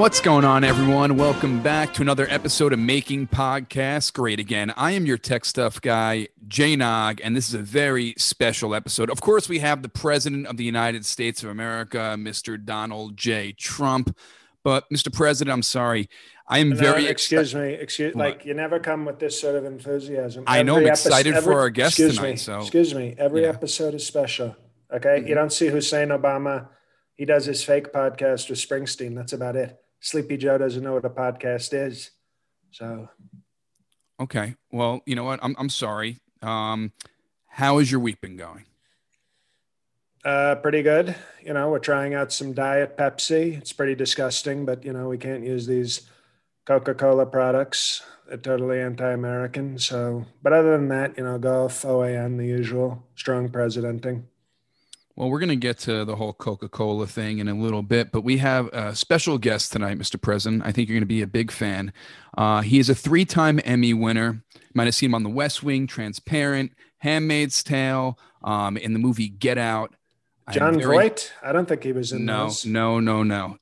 What's going on, everyone? Welcome back to another episode of Making Podcasts Great Again. I am your tech stuff guy, Jay Nog, and this is a very special episode. Of course, we have the President of the United States of America, Mr. Donald J. Trump. But, Mr. President, I'm sorry. I am No, very excuse exci- me. Excuse What? like you never come with this sort of enthusiasm. I know, I'm epi- excited for every- our guest excuse tonight, Me, so- excuse me. Every Yeah. episode is special. Okay, Mhm. you don't see Hussein Obama. He does his fake podcast with Springsteen. That's about it. Sleepy Joe doesn't know what a podcast is. So Okay. Well, you know what? I'm, I'm sorry. Um, how has your week been going? uh, pretty good. You know, we're trying out some diet Pepsi. It's pretty disgusting, but you know we can't use these Coca-Cola products. They're totally anti-American. So, but other than that, you know, golf, OAN, the usual, strong presidenting. Well, we're going to get to the whole Coca Cola thing in a little bit, but we have a special guest tonight, Mr. President. I think you're going to be a big fan. Uh, he is a three time Emmy winner. You might have seen him on The West Wing, Transparent, Handmaid's Tale, um, in the movie Get Out. John very- Voight? I don't think he was in No, those. no, no, no.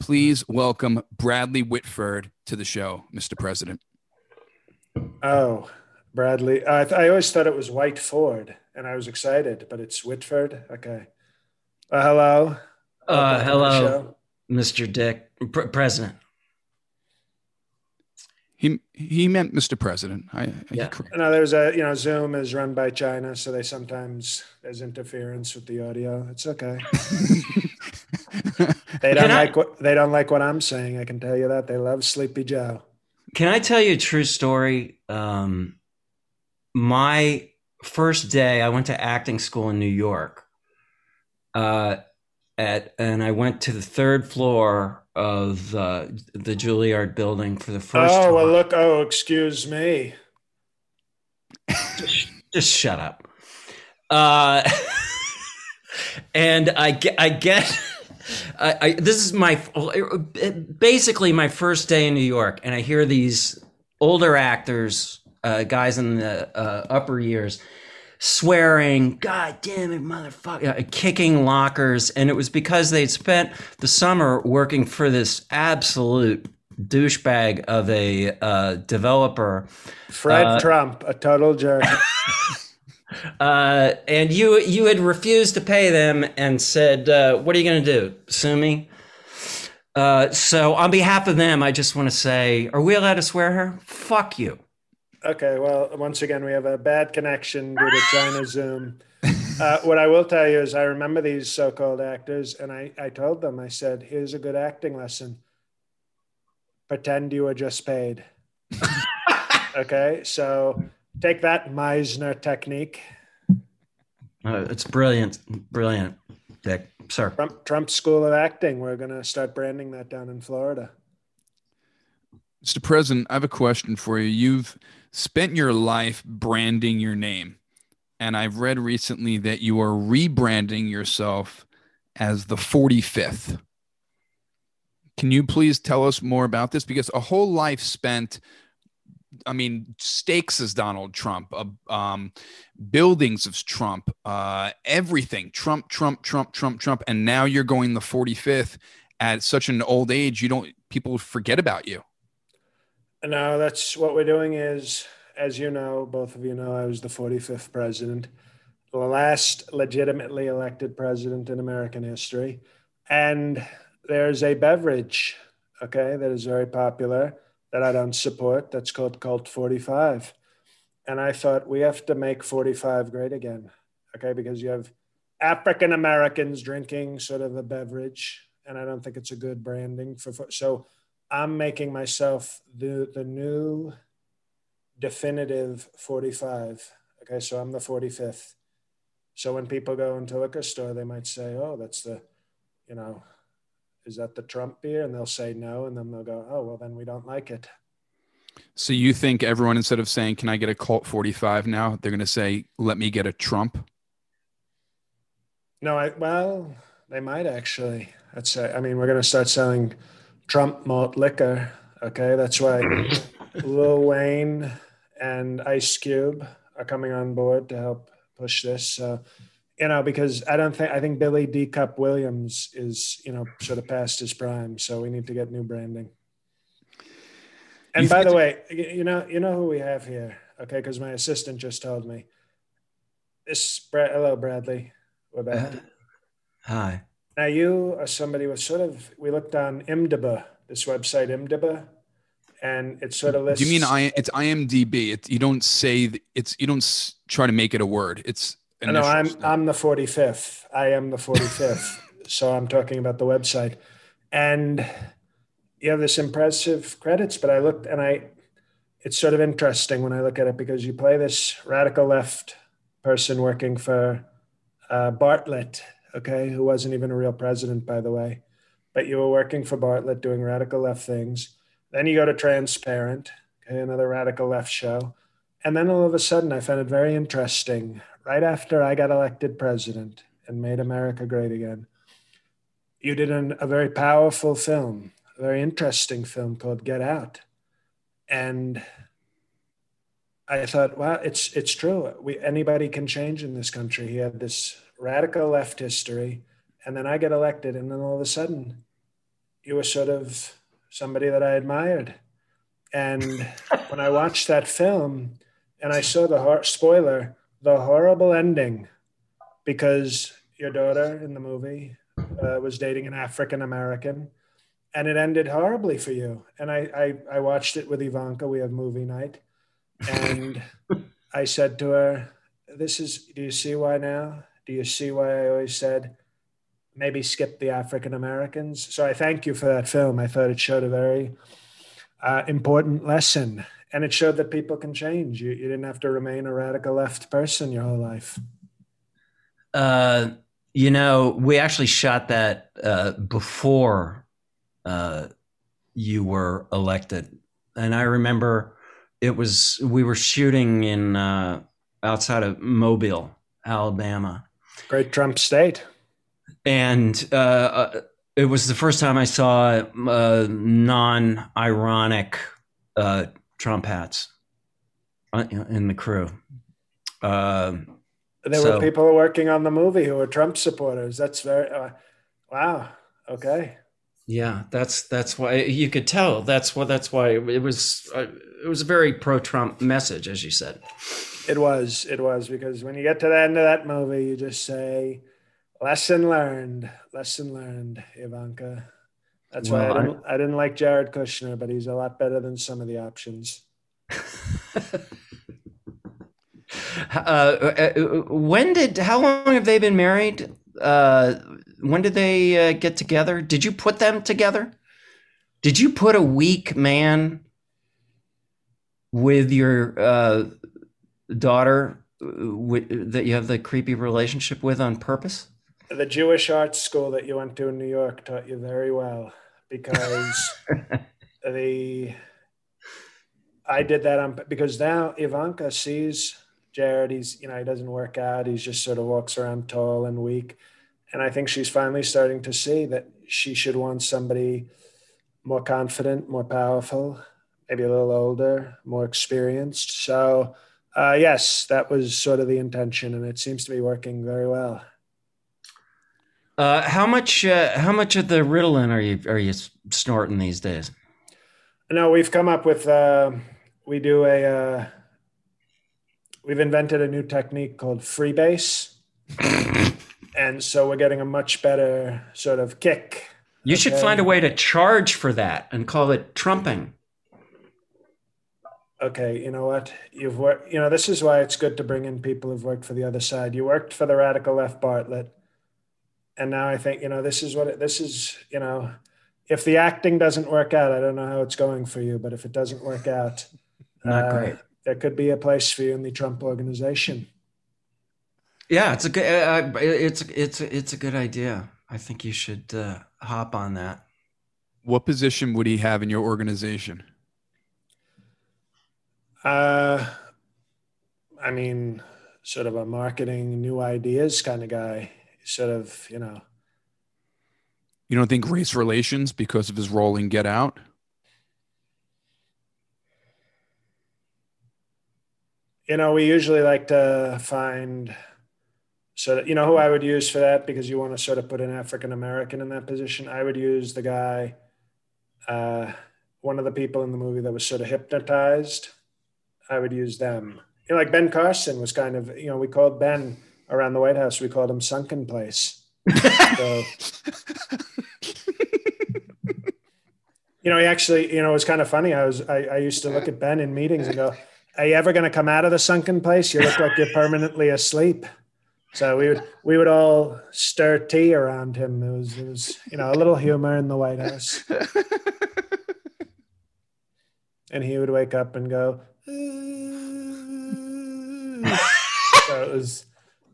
Please welcome Bradley Whitford to the show, Mr. President. Oh, Bradley. I, th- I always thought it was White Ford, and I was excited, but it's Whitford. Okay. Uh, hello. Uh, Welcome to the hello. Mr. Dick, Pr- President. He he meant Mr. President. I, he Yeah. cor- No, there's a you know Zoom is run by China, so they sometimes there's interference with the audio. It's okay. They don't Can I- like what they don't like what I'm saying. I can tell you that they love Sleepy Joe. Can I tell you a true story? Um, my first day, I went to acting school in New York. Uh, at and I went to the third floor of uh, the Juilliard building for the first. oh well, look. Oh, excuse me. just shut up. Uh, and I get, I get, I, I, this is my, basically my first day in New York, and I hear these older actors, uh, guys in the uh, upper years, swearing, "God damn it, motherfucker!" uh, kicking lockers, and it was because they'd spent the summer working for this absolute douchebag of a uh, developer Fred Uh, Trump, a total jerk. uh, and you you had refused to pay them and said, uh, "What are you going to do? Sue me?" Uh, so, on behalf of them, I just want to say, are we allowed to swear here? Fuck you. Okay, well, once again, we have a bad connection due to China Zoom. Uh, what I will tell you is, I remember these so called actors, and I, I told them, I said, here's a good acting lesson pretend you were just paid. okay, so take that Meisner technique. Uh, it's brilliant, brilliant, Dick. Sir, Trump, Trump School of Acting. We're going to start branding that down in Florida. Mr. President, I have a question for you. You've spent your life branding your name, and I've read recently that you are rebranding yourself as the 45th. Can you please tell us more about this? Because a whole life spent, I mean, stakes as Donald Trump, uh, um, buildings of Trump, uh, everything Trump, Trump, Trump, Trump, Trump, and now you're going the 45th at such an old age. You don't, people forget about you. No, that's what we're doing is, as you know, both of you know, I was the 45th president, the last legitimately elected president in American history. And there's a beverage, okay, that is very popular that I don't support. That's called Colt 45. And I thought we have to make 45 great again, okay, because you have African Americans drinking sort of a beverage. And I don't think it's a good branding for, so I'm making myself the the new definitive 45. Okay, so I'm the 45th. So when people go into a liquor store, they might say, "Oh, that's the, you know, is that the Trump beer?" And they'll say no, and then they'll go, "Oh, well, then we don't like it." So you think everyone instead of saying "Can I get a Colt 45 now," they're going to say "Let me get a Trump"? No, I well, they might actually. That's I mean, we're going to start selling Trump malt liquor. Okay, that's why Lil Wayne and Ice Cube are coming on board to help push this. So, you know, because I don't think I think Billy Dee Cup Williams is you know sort of past his prime, so we need to get new branding. And You by the it's- way, you know you know who we have here, okay? Because my assistant just told me. This Brad, hello Bradley, we're back. Uh, hi. Now you are somebody with sort of we looked on IMDb, this website IMDb, and it sort of lists. Do you mean I? It's IMDb. It's you don't say it's you don't try to make it a word. It's No, I'm initials. I'm the 45th. I am the 45th. so I'm talking about the website. And you have this impressive credits, but I looked and I it's sort of interesting when I look at it because you play this radical left person working for uh, Bartlett, okay, who wasn't even a real president, by the way. But you were working for Bartlett doing radical left things. Then you go to Transparent, okay, another radical left show. And then all of a sudden, I found it very interesting. Right after I got elected president and made America great again, you did an, a very powerful film, a very interesting film called Get Out. And I thought, wow, it's it's true. We anybody can change in this country. He had this radical left history, and then I get elected, and then all of a sudden, you were sort of somebody that I admired. And when I watched that film, and I saw the hor- spoiler, the horrible ending, because your daughter in the movie uh, was dating an African American, and it ended horribly for you. And I, I I watched it with Ivanka. We have movie night, and I said to her, "This is. Do you see why now? Do you see why I always said?" Maybe skip the African Americans. So I thank you for that film. I thought it showed a very uh, important lesson. And it showed that people can change. You, you didn't have to remain a radical left person your whole life. Uh, you know, we actually shot that uh, before uh, you were elected, and I remember it was we were shooting in uh, outside of Mobile, Alabama, Great Trump state. and uh, uh, it was the first time I saw uh, non-ironic uh, Trump hats uh, in the crew. Uh, There So- were people working on the movie who were Trump supporters. That's very, uh, wow. Okay. Yeah, that's that's why you could tell. That's what that's why it was. Uh, it was a very pro-Trump message, as you said. It was, it was, because when you get to the end of that movie, you just say, lesson learned, lesson learned, Ivanka. That's why Well, I didn't, I didn't like Jared Kushner, but he's a lot better than some of the options. Uh, uh, when did? How long have they been married? Uh, when did they uh, get together? Did you put them together? Did you put a weak man with your uh, daughter uh, with, that you have the creepy relationship with on purpose? The Jewish art school that you went to in New York taught you very well because the I did that on because now Ivanka sees Jared. He's you know he doesn't work out. He's just sort of walks around tall and weak, and I think she's finally starting to see that she should want somebody more confident, more powerful, maybe a little older, more experienced. So uh, yes, that was sort of the intention, and it seems to be working very well. Uh, how much? Uh, how much of the Ritalin are you are you snorting these days? No, we've come up with. Uh, we do a. Uh, we've invented a new technique called freebase, and so we're getting a much better sort of kick. You should find a way to charge for that and call it trumping. Okay, you know what? You've worked. You know this is why it's good to bring in people who've worked for the other side. You worked for the radical left Bartlett, and now I think you know this is what it, this is. You know, if the acting doesn't work out, I don't know how it's going for you, but if it doesn't work out, Not uh, great. There could be a place for you in the Trump organization. Yeah, it's a good. Uh, it's it's it's a good idea. I think you should uh, hop on that. What position would he have in your organization? Uh, I mean, sort of a marketing new ideas kind of guy. Sort of, you know, You don't think race relations because of his role in Get Out? you know, we usually like to find So that, you know who I would use for that because you want to sort of put an African American in that position. I would use the guy, uh, one of the people in the movie that was sort of hypnotized. I would use them. You know, like Ben Carson was kind of. You know, we called Ben around the White House. We called him Sunken Place. so, you know, he actually, you know, it was kind of funny. I was, I, I used to look at Ben in meetings and go, "Are you ever going to come out of the sunken place? You look like you're permanently asleep." So we would, we would all stir tea around him. It was, it was, you know, a little humor in the White House. and he would wake up and go. so it was,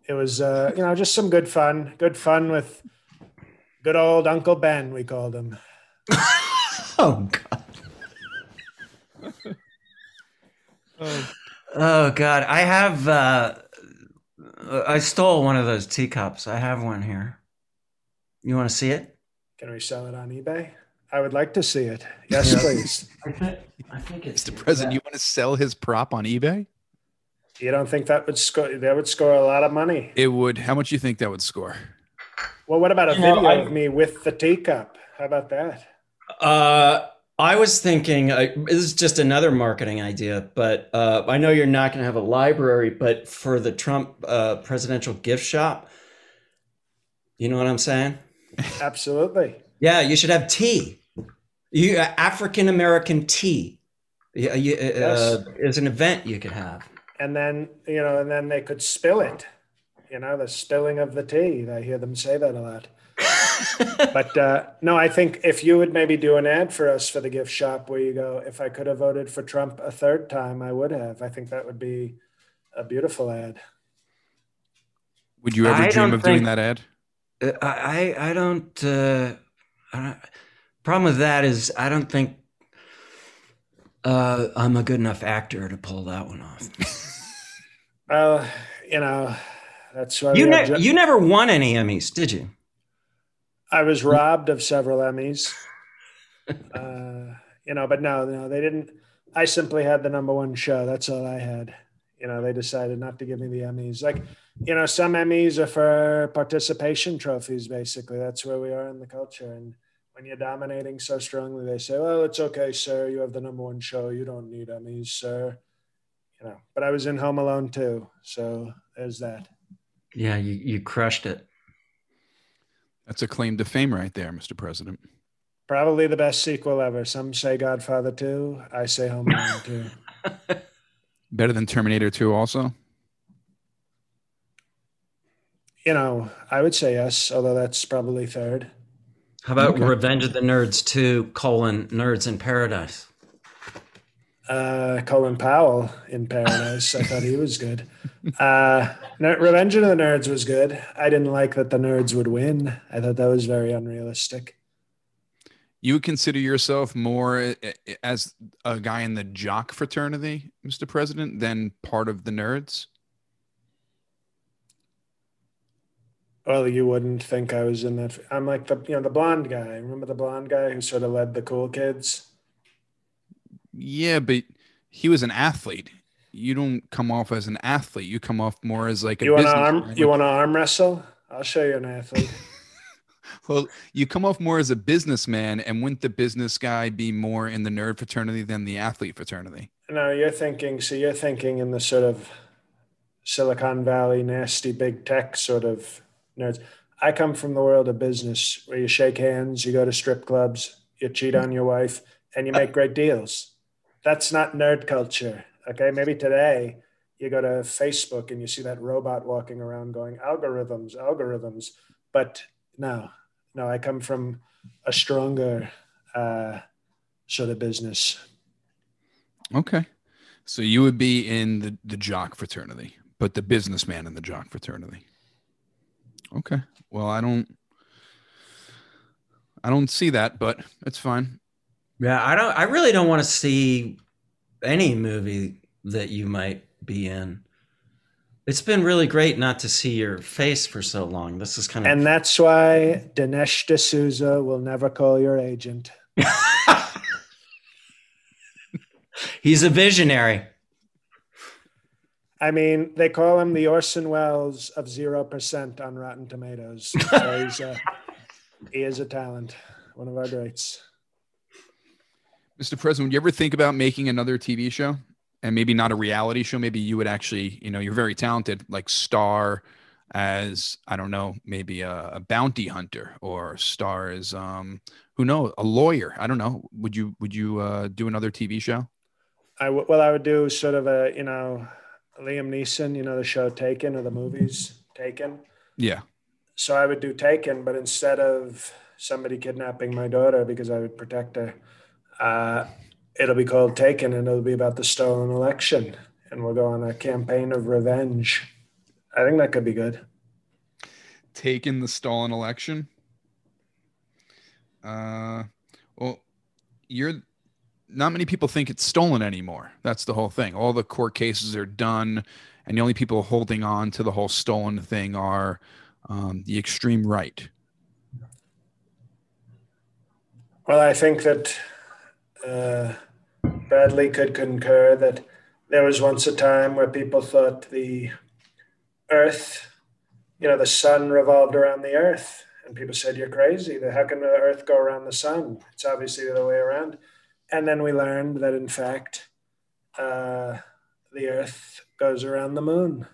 it was, uh, you know, just some good fun. Good fun with good old Uncle Ben. We called him. oh God. oh. oh God. I have. uh I stole one of those teacups. I have one here. You want to see it? Can we sell it on eBay? I would like to see it. Yes, please. I think, I think it's Mr. President. You want to sell his prop on eBay? You don't think that would score? That would score a lot of money. It would. How much do you think that would score? Well, what about a you video know, I, of me with the teacup? How about that? Uh, I was thinking uh, this is just another marketing idea, but uh, I know you're not going to have a library, but for the Trump uh, presidential gift shop, you know what I'm saying? Absolutely. Yeah, you should have tea. You uh, African American tea. You, you, uh, yes. is an event you could have. And then you know, and then they could spill it. You know, the spilling of the tea. I hear them say that a lot but uh, no, I think if you would maybe do an ad for us for the gift shop where you go, if I could have voted for Trump a third time, I would have. I think that would be a beautiful ad. Would you ever I dream of think, doing that ad? Uh, I I don't, uh, I don't. Problem with that is I don't think uh, I'm a good enough actor to pull that one off. well, you know, that's why you, ne- you never won any Emmys, did you? I was robbed of several Emmys. Uh, you know, but no, no, they didn't. I simply had the number one show. That's all I had. You know, they decided not to give me the Emmys. Like, you know, some Emmys are for participation trophies, basically. That's where we are in the culture. And when you're dominating so strongly, they say, well, it's okay, sir. You have the number one show. You don't need Emmys, sir. You know, but I was in Home Alone too. So there's that. Yeah, you, you crushed it. That's a claim to fame right there, Mr. President. Probably the best sequel ever. Some say Godfather 2. I say Home Alone 2. Better than Terminator 2 also? You know, I would say yes, although that's probably third. How about okay. Revenge of the Nerds 2, colon, Nerds in Paradise? Uh, Colin Powell in Paradise. I thought he was good. Uh, Revenge of the Nerds was good. I didn't like that the nerds would win. I thought that was very unrealistic. You would consider yourself more eh, eh, as a guy in the jock fraternity, Mr. President, than part of the nerds? Well, you wouldn't think I was in that. I'm like the you know the blonde guy. Remember the blonde guy who sort of led the cool kids? Yeah, but he was an athlete. You don't come off as an athlete. You come off more as like a you want to arm you want to arm wrestle? I'll show you an athlete. well, you come off more as a businessman, and wouldn't the business guy be more in the nerd fraternity than the athlete fraternity? No, you're thinking. So you're thinking in the sort of Silicon Valley, nasty big tech sort of nerds. I come from the world of business where you shake hands, you go to strip clubs, you cheat on your wife, and you make great deals that's not nerd culture. Okay, maybe today you go to Facebook and you see that robot walking around going algorithms, algorithms. But no, no, I come from a stronger uh, sort of business. Okay, so you would be in the the jock fraternity, but the businessman in the jock fraternity. Okay, well, I don't. I don't see that, but it's fine. Yeah, I don't. I really don't want to see any movie that you might be in. It's been really great not to see your face for so long. This is kind of, and that's why Dinesh D'Souza will never call your agent. He's a visionary. I mean, they call him the Orson Welles of zero percent on Rotten Tomatoes. So he's a, he is a talent, one of our greats. Mr. President, would you ever think about making another TV show? And maybe not a reality show. Maybe you would actually, you know, you're very talented, like star as I don't know, maybe a, a bounty hunter or star as um, who knows, a lawyer. I don't know. Would you would you uh, do another TV show? I w- well, I would do sort of a you know Liam Neeson, you know the show Taken or the movies Taken. Yeah. So I would do Taken, but instead of somebody kidnapping my daughter because I would protect her, uh, it'll be called Taken, and it'll be about the stolen election, and we'll go on a campaign of revenge. I think that could be good. Taken the stolen election. Uh, well, you're not many people think it's stolen anymore. That's the whole thing. All the court cases are done, and the only people holding on to the whole stolen thing are um, the extreme right. Well, I think that uh, Bradley could concur that there was once a time where people thought the Earth, you know, the sun revolved around the Earth, and people said, "You're crazy. How can the Earth go around the sun? It's obviously the other way around." And then we learned that, in fact, uh, the Earth goes around the moon.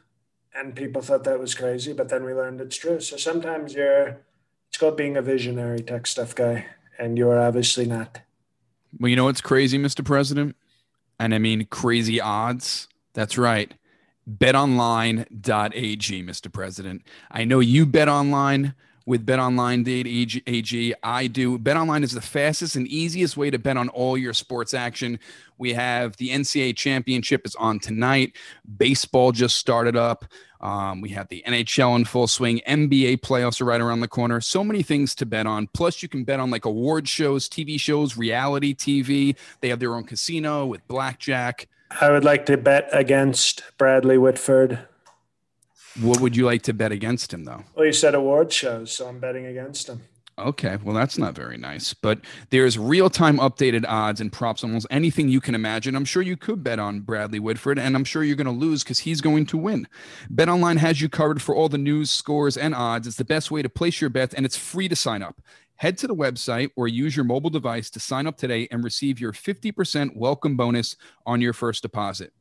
And people thought that was crazy, but then we learned it's true. So sometimes you're, it's called being a visionary tech stuff guy, and you're obviously not. Well, you know what's crazy, Mr. President? And I mean crazy odds. That's right. BetOnline.ag, Mr. President. I know you bet online with betonline.ag. I do. BetOnline is the fastest and easiest way to bet on all your sports action. We have the NCAA championship is on tonight. Baseball just started up. Um, we have the NHL in full swing. NBA playoffs are right around the corner. So many things to bet on. Plus, you can bet on like award shows, TV shows, reality TV. They have their own casino with blackjack. I would like to bet against Bradley Whitford. What would you like to bet against him, though? Well, you said award shows, so I'm betting against him. Okay, well, that's not very nice. But there's real time updated odds and props on almost anything you can imagine. I'm sure you could bet on Bradley Whitford, and I'm sure you're going to lose because he's going to win. BetOnline has you covered for all the news, scores, and odds. It's the best way to place your bets, and it's free to sign up. Head to the website or use your mobile device to sign up today and receive your 50% welcome bonus on your first deposit.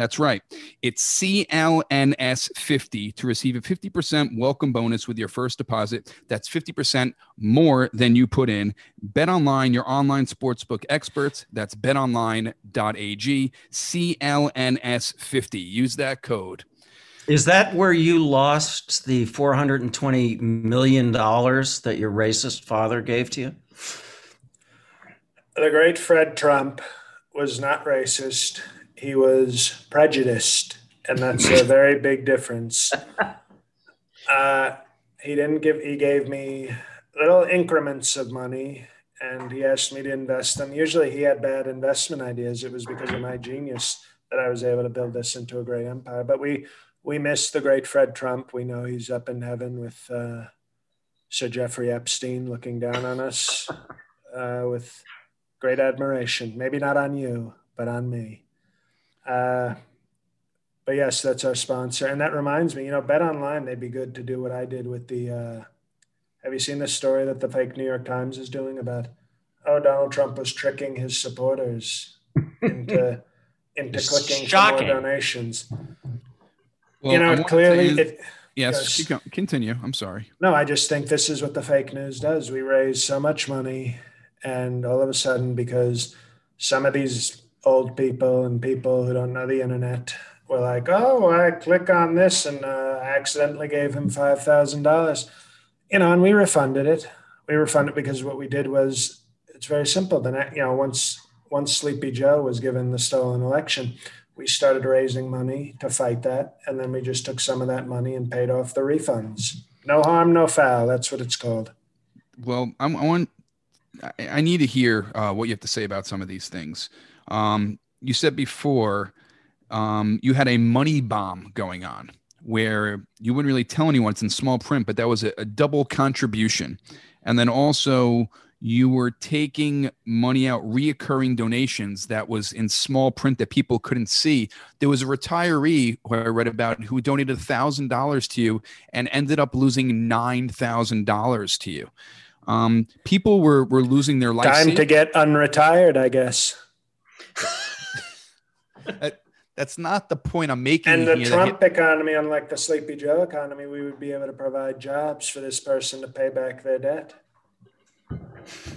That's right. It's CLNS50 to receive a 50% welcome bonus with your first deposit. That's 50% more than you put in. Bet online, your online sportsbook experts. That's betonline.ag, CLNS50. Use that code. Is that where you lost the $420 million that your racist father gave to you? The great Fred Trump was not racist he was prejudiced, and that's a very big difference. Uh, he didn't give. He gave me little increments of money, and he asked me to invest them. Usually, he had bad investment ideas. It was because of my genius that I was able to build this into a great empire. But we we miss the great Fred Trump. We know he's up in heaven with uh, Sir Jeffrey Epstein looking down on us uh, with great admiration. Maybe not on you, but on me. Uh, but yes, that's our sponsor. And that reminds me, you know, Bet Online, they'd be good to do what I did with the. Uh, have you seen the story that the fake New York Times is doing about, oh, Donald Trump was tricking his supporters into into clicking Shocking. for more donations? Well, you know, clearly. It, yes, yes. continue. I'm sorry. No, I just think this is what the fake news does. We raise so much money, and all of a sudden, because some of these old people and people who don't know the internet were like, "Oh, I click on this and uh, I accidentally gave him five thousand dollars," you know, and we refunded it. We refunded it because what we did was it's very simple. The Then you know, once once Sleepy Joe was given the stolen election, we started raising money to fight that, and then we just took some of that money and paid off the refunds. No harm, no foul. That's what it's called. Well, I'm, I want. I need to hear uh, what you have to say about some of these things. Um, you said before um, you had a money bomb going on where you wouldn't really tell anyone it's in small print, but that was a, a double contribution. And then also you were taking money out, reoccurring donations that was in small print that people couldn't see. There was a retiree who I read about who donated $1,000 to you and ended up losing $9,000 to you. Um, people were, were losing their life. Time to get unretired, I guess. That, that's not the point I'm making. And the. Trump economy, unlike the Sleepy Joe economy, we would be able to provide jobs for this person to pay back their debt.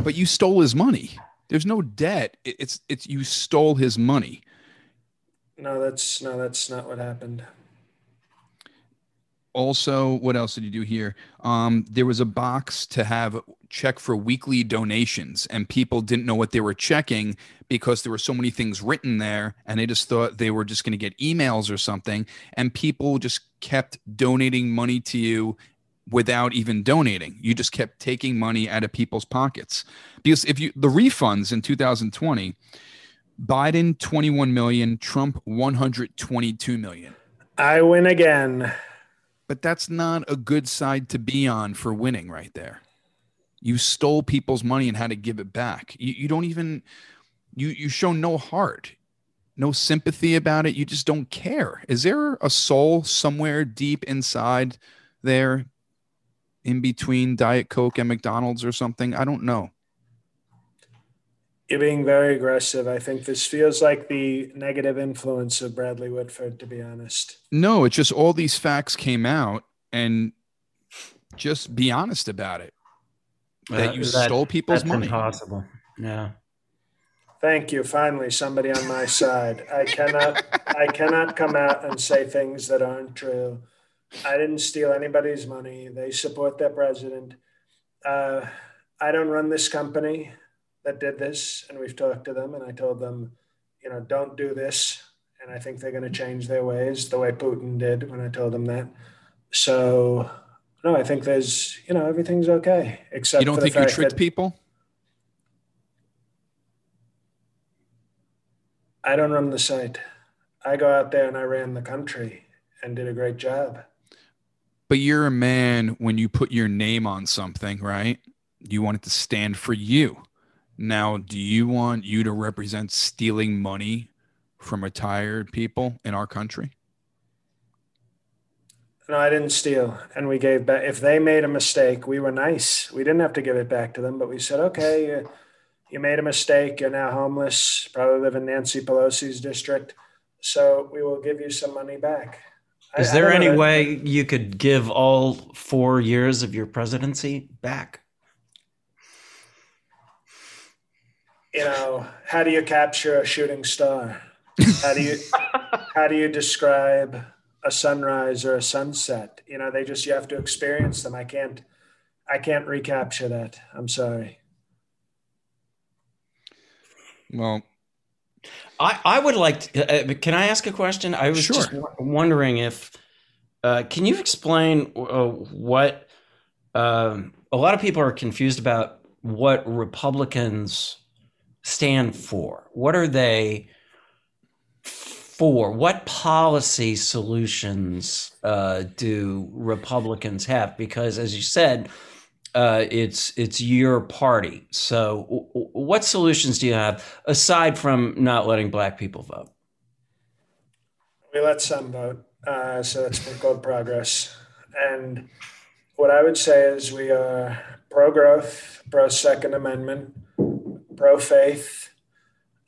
But you stole his money. There's no debt. It's it's you stole his money. No, that's no, that's not what happened. Also, what else did you do here? Um, there was a box to have check for weekly donations, and people didn't know what they were checking because there were so many things written there, and they just thought they were just going to get emails or something. And people just kept donating money to you without even donating. You just kept taking money out of people's pockets. Because if you the refunds in 2020, Biden 21 million, Trump 122 million. I win again. But that's not a good side to be on for winning right there. You stole people's money and had to give it back. You, you don't even you you show no heart no sympathy about it. You just don't care. Is there a soul somewhere deep inside there in between Diet Coke and McDonald's or something? I don't know. You're being very aggressive. I think this feels like the negative influence of Bradley Whitford, to be honest. No, it's just all these facts came out and just be honest about it. That uh, you that, stole people's money. Impossible. Yeah. Thank you. Finally, somebody on my side. I cannot I cannot come out and say things that aren't true. I didn't steal anybody's money. They support their president. Uh, I don't run this company that did this, and we've talked to them, and I told them, you know, don't do this. And I think they're going to change their ways the way Putin did when I told them that. So, no, I think there's, you know, everything's okay. Except you don't think you tricked people? I don't run the site. I go out there and I ran the country and did a great job. But you're a man when you put your name on something, right? You want it to stand for you. Now, do you want you to represent stealing money from retired people in our country? No, I didn't steal. And we gave back. If they made a mistake, we were nice. We didn't have to give it back to them, but we said, okay, you, you made a mistake. You're now homeless, probably live in Nancy Pelosi's district. So we will give you some money back. Is I, there I any that, way you could give all four years of your presidency back? You know, how do you capture a shooting star? How do you how do you describe a sunrise or a sunset? You know, they just you have to experience them. I can't I can't recapture that. I'm sorry. Well, I, I would like to, uh, can I ask a question? I was sure. just w- wondering if, uh, can you explain uh, what, um, a lot of people are confused about what Republicans stand for. What are they for? What policy solutions uh, do Republicans have? Because as you said, uh, it's it's your party. So, w- what solutions do you have aside from not letting black people vote? We let some vote, uh, so that's called progress. And what I would say is we are pro growth, pro Second Amendment, pro faith,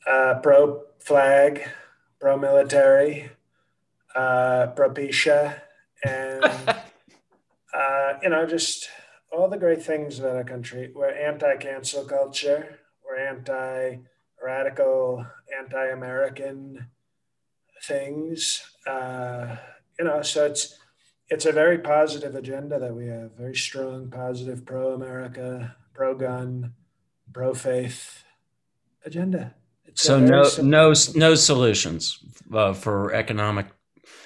uh, pro flag, pro military, uh, pro PISA, and uh, you know just all the great things about our country. We're anti-cancel culture. We're anti-radical, anti-American things. Uh, you know, so it's it's a very positive agenda that we have. Very strong, positive, pro-America, pro-gun, pro-faith agenda. It's so no no no solutions uh, for economic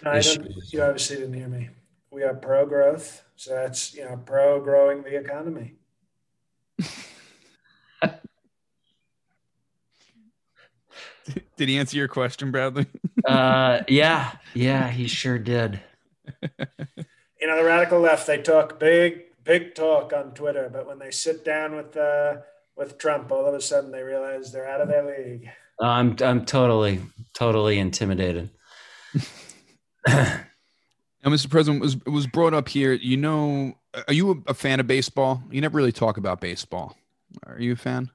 no, issues. you obviously didn't hear me. We are pro-growth so that's you know pro growing the economy. did he answer your question, Bradley? uh, yeah, yeah, he sure did. you know, the radical left they talk big, big talk on Twitter, but when they sit down with the with Trump, all of a sudden they realize they're out of their league. I'm I'm totally totally intimidated. now, Mr. President, was was brought up here. You know, are you a fan of baseball? You never really talk about baseball. Are you a fan?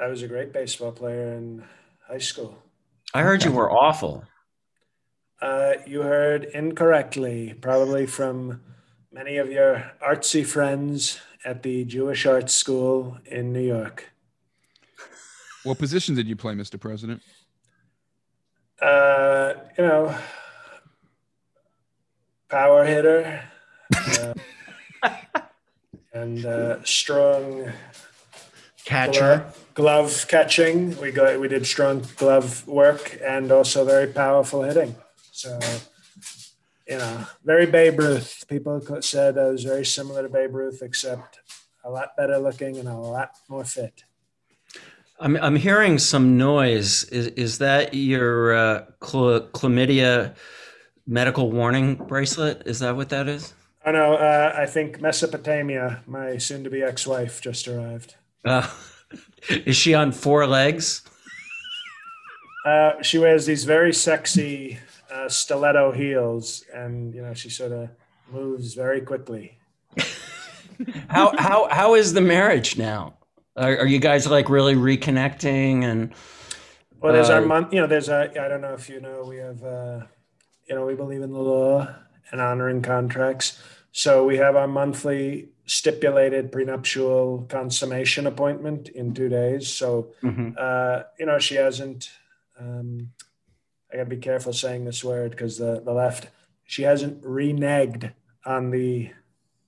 I was a great baseball player in high school. I heard you were awful. Uh, you heard incorrectly, probably from many of your artsy friends at the Jewish Art School in New York. What position did you play, Mr. President? Uh, you know, power hitter uh, and uh, strong catcher, glove, glove catching. We got we did strong glove work and also very powerful hitting. So you know, very Babe Ruth. People said I was very similar to Babe Ruth, except a lot better looking and a lot more fit. I'm I'm hearing some noise. Is is that your uh, cl- chlamydia medical warning bracelet? Is that what that is? Oh no, uh, I think Mesopotamia, my soon-to-be ex-wife, just arrived. Uh, is she on four legs? Uh, she wears these very sexy uh, stiletto heels, and you know she sort of moves very quickly. how how how is the marriage now? Are, are, you guys like really reconnecting and? Well, there's uh, our month. You know, there's a. I don't know if you know. We have. Uh, you know, we believe in the law and honoring contracts. So we have our monthly stipulated prenuptial consummation appointment in two days. So, mm-hmm. uh, you know, she hasn't. Um, I got to be careful saying this word because the, the left, she hasn't reneged on the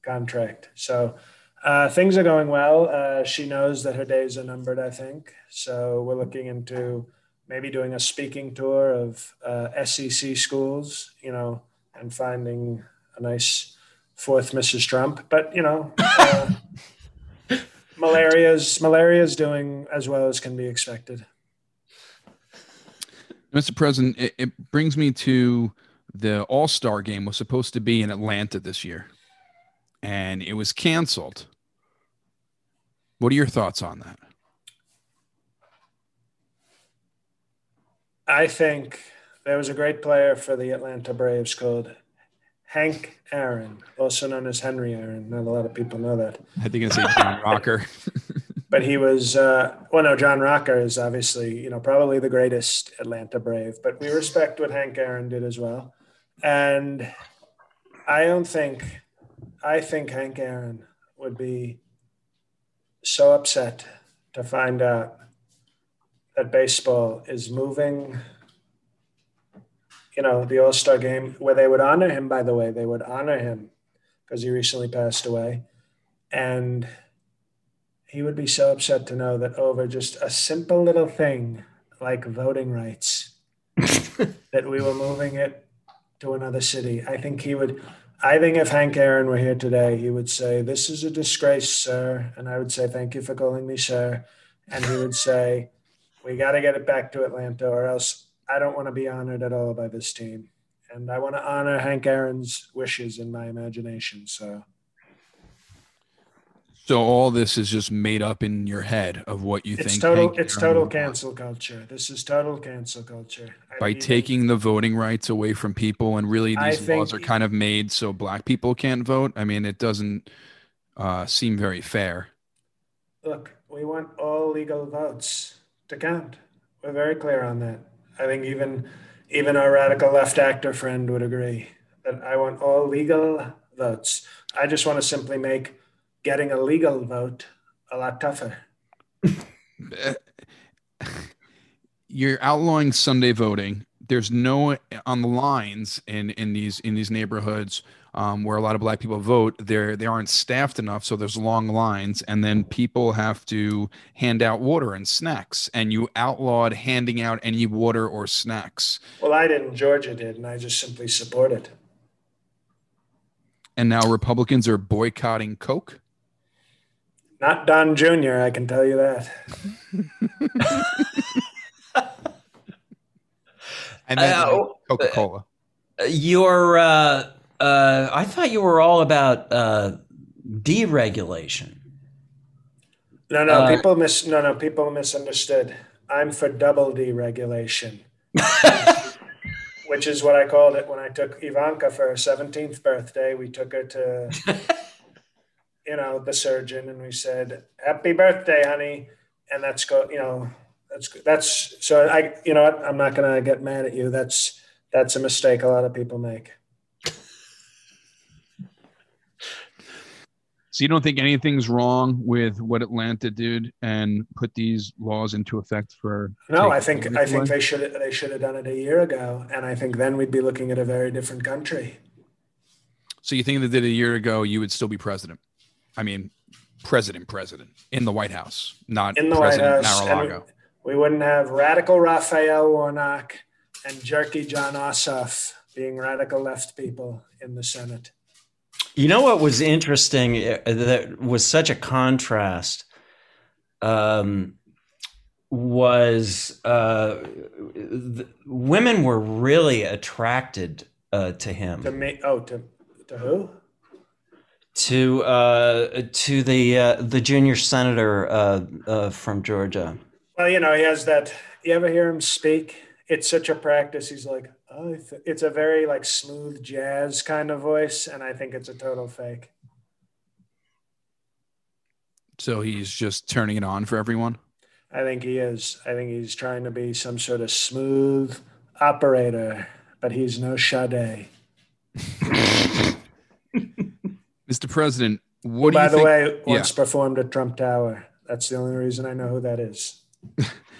contract. So uh, things are going well. Uh, she knows that her days are numbered, I think. So we're looking into maybe doing a speaking tour of uh, SEC schools, you know, and finding a nice fourth Mrs. Trump. But, you know, uh, malaria's malaria's doing as well as can be expected. Mr. President, it, it brings me to the All Star game was supposed to be in Atlanta this year, and it was canceled. What are your thoughts on that? I think there was a great player for the Atlanta Braves called Hank Aaron, also known as Henry Aaron. Not a lot of people know that. I think it's a John Rocker. but he was uh, well no john rocker is obviously you know probably the greatest atlanta brave but we respect what hank aaron did as well. And i don't think i think hank aaron would be so upset to find out that baseball is moving you know the all-star game where they would honor him by the way. They would honor him because he recently passed away. And he would be so upset to know that over just a simple little thing like voting rights that we were moving it to another city. I think he would I think if Hank Aaron were here today, he would say, This is a disgrace, sir. And I would say, Thank you for calling me sir. And he would say, We got to get it back to Atlanta, or else I don't want to be honored at all by this team. And I want to honor Hank Aaron's wishes in my imagination. So so all this is just made up in your head of what you it's think. Total, it's total cancel culture. This is total cancel culture. I By taking the voting rights away from people, and really these laws are kind of made so black people can't vote. I mean, it doesn't uh, seem very fair. Look, we want all legal votes to count. We're very clear on that. I think even even our radical left actor friend would agree that I want all legal votes. I just want to simply make getting a legal vote a lot tougher. You're outlawing Sunday voting. There's no on the lines in in these in these neighborhoods um, where a lot of black people vote. There they aren't staffed enough, so there's long lines, and then people have to hand out water and snacks. And you outlawed handing out any water or snacks. Well, I didn't. Georgia did, and I just simply supported. And now Republicans are boycotting Coke. Not Don Jr., I can tell you that. and then uh, Coca Cola. Uh, you're, uh, I thought you were all about uh, deregulation. No, no, Uh, people mis no, no, people misunderstood. I'm for double deregulation, which is what I called it when I took Ivanka for her 17th birthday. We took her to, you know, the surgeon, and we said, "Happy birthday, honey," and that's go, you know, that's that's so I, you know, what? I'm not gonna get mad at you. That's that's a mistake a lot of people make. So you don't think anything's wrong with what Atlanta did and put these laws into effect for? No, I think I think away? they should they should have done it a year ago, and I think then we'd be looking at a very different country. So you think if they did a year ago, you would still be president? I mean, president, president in the White House, not in the White President House, and Mar-a-Lago. we, we wouldn't have radical Raphael Warnock and jerky Jon Ossoff being radical left people in the Senate. You know what was interesting uh, that was such a contrast um, was uh, the, women were really attracted uh, to him. To me, oh, to to who? To uh, to the uh, the junior senator uh, uh, from Georgia. Well, you know, he has that. You ever hear him speak? It's such a practice. He's like, oh, it's a very like smooth jazz kind of voice, and I think it's a total fake. So he's just turning it on for everyone. I think he is. I think he's trying to be some sort of smooth operator, but he's no Sade. Mr. President, what do By the think? way, once performed at Trump Tower. That's the only reason I know who that is.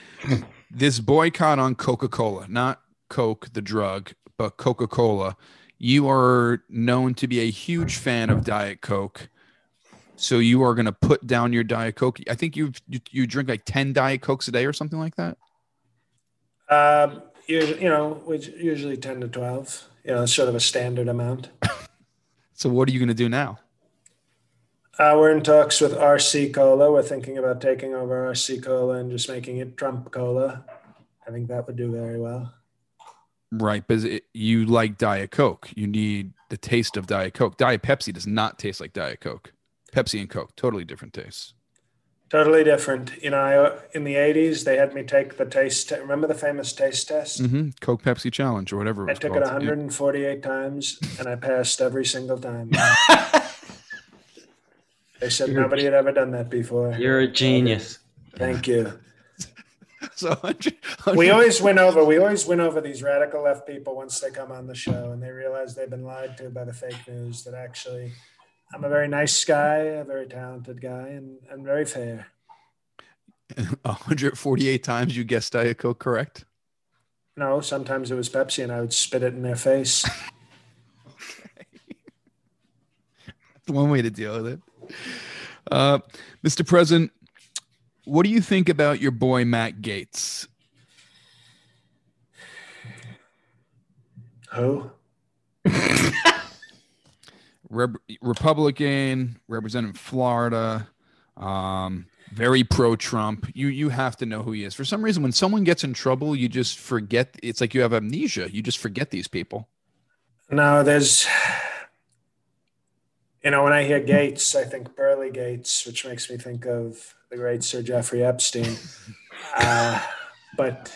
this boycott on Coca-Cola, not Coke the drug, but Coca-Cola. You are known to be a huge fan of Diet Coke. So you are going to put down your Diet Coke. I think you you you drink like 10 Diet Cokes a day or something like that. Um, you, you know, we usually 10 to 12, you know, sort of a standard amount. So what are you going to do now? Uh, we're in talks with RC Cola. We're thinking about taking over RC Cola and just making it Trump Cola. I think that would do very well. Right, because it, you like Diet Coke. You need the taste of Diet Coke. Diet Pepsi does not taste like Diet Coke. Pepsi and Coke, totally different tastes. Totally different. You know, I, in the 80s, they had me take the taste. te- Remember the famous taste test? hmm Coke Pepsi Challenge or whatever it I took called. it 148 times and I passed every single time. they said You're- nobody had ever done that before. You're a genius. Thank you. So 100, We always win over. We always win over these radical left people once they come on the show and they realize they've been lied to by the fake news. That actually, I'm a very nice guy, a very talented guy, and and very fair. 148 times you guessed Diet Coke correct. No, sometimes it was Pepsi, and I would spit it in their face. That's one way to deal with it. Uh, Mr. President, what do you think about your boy Matt Gaetz? Who? Rep- Republican, representing Florida, um, very pro-Trump. You you have to know who he is. For some reason, when someone gets in trouble, you just forget. It's like you have amnesia. You just forget these people. No, there's. You know, when I hear Gates, I think Burley Gates, which makes me think of the great Sir Jeffrey Epstein. Uh, but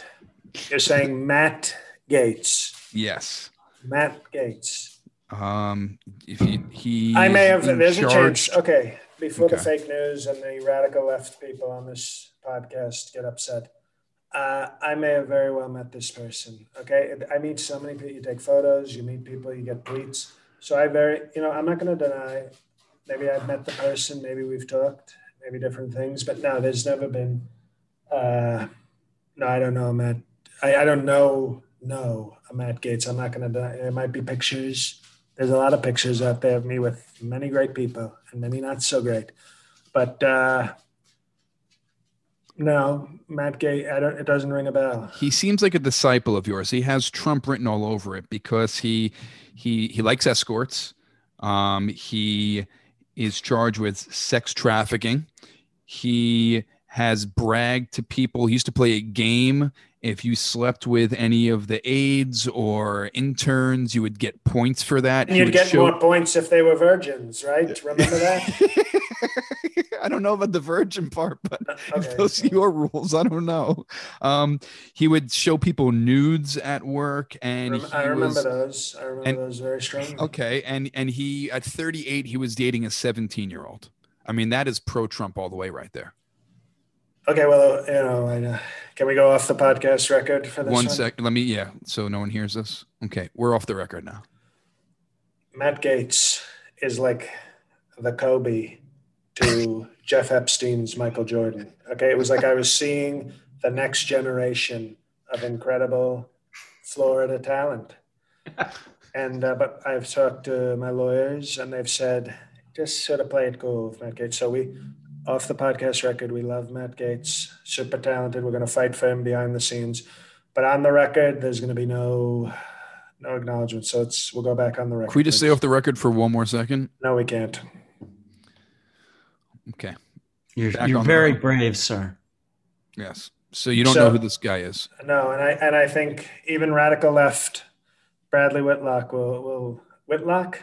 you're saying Matt Gaetz. Yes. Matt Gaetz. Um, if he, he I may have. There's a charge- chance. Okay, before the fake news and the radical left people on this podcast get upset, uh, I may have very well met this person. Okay, I meet so many people. You take photos, you meet people, you get tweets. So I very, you know, I'm not going to deny. Maybe I've met the person. Maybe we've talked. Maybe different things. But no, there's never been. Uh, no, I don't know, Matt. I, I don't know. No, Matt Gaetz. I'm not going to deny. It might be pictures there's a lot of pictures out there of me with many great people and many not so great. But uh, no, Matt Gay, I don't, it doesn't ring a bell. he seems like a disciple of yours. He has Trump written all over it because he he he likes escorts. Um, he is charged with sex trafficking. He has bragged to people. He used to play a game. If you slept with any of the aides or interns, you would get points for that. And you'd get show- more points if they were virgins, right? Remember that? I don't know about the virgin part, but Okay. those are your rules, I don't know. Um, he would show people nudes at work, and I remember was those. I remember and- those very strongly. okay. And and he at 38, he was dating a 17 year old. I mean, that is pro Trump all the way, right there. Okay, well, you know, I, uh, can we go off the podcast record for this One one? sec. Let me. Yeah. So no one hears this. Okay, we're off the record now. Matt Gaetz is like the Kobe to Jeff Epstein's Michael Jordan. Okay, it was like I was seeing the next generation of incredible Florida talent. And uh, but I've talked to my lawyers, and they've said just sort of play it cool with Matt Gaetz. So we, off the podcast record, we love Matt Gaetz, super talented. We're going to fight for him behind the scenes, but on the record, there's going to be no no acknowledgement. So it's we'll go back on the record. Can we just stay off the record for one more second? No, we can't. Okay. You're, you're very brave, sir. Yes. So you don't So- know who this guy is. No, and I and I think even radical left, Bradley Whitlock will will Whitlock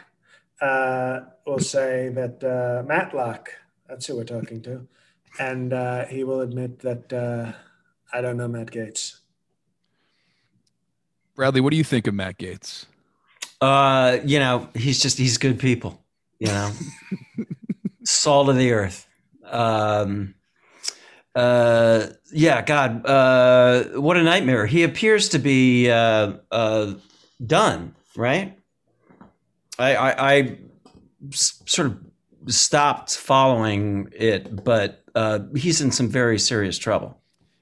uh, will say that uh, Matlock. That's who we're talking to, and uh, he will admit that uh, I don't know Matt Gaetz. Bradley, what do you think of Matt Gaetz? Uh, you know, he's just he's good people. You know, salt of the earth. Um, uh, yeah, God, uh, what a nightmare. He appears to be uh, uh, done, right? I, I, I sort of stopped following it, but uh, he's in some very serious trouble.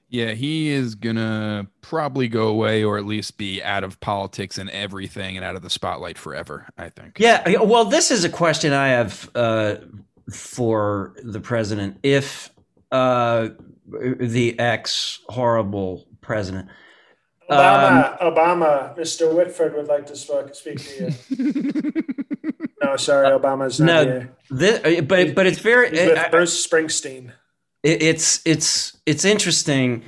Yeah, he is gonna probably go away or at least be out of politics and everything and out of the spotlight forever, I think. Yeah, yeah, well, this is a question I have uh, for the president. If uh, the ex horrible president, Obama, Obama, Mr. Whitford would like to speak, speak to you. No, sorry, Obama's not no, here. this, but but it's very He's with I- Bruce Springsteen. it, it's it's it's interesting.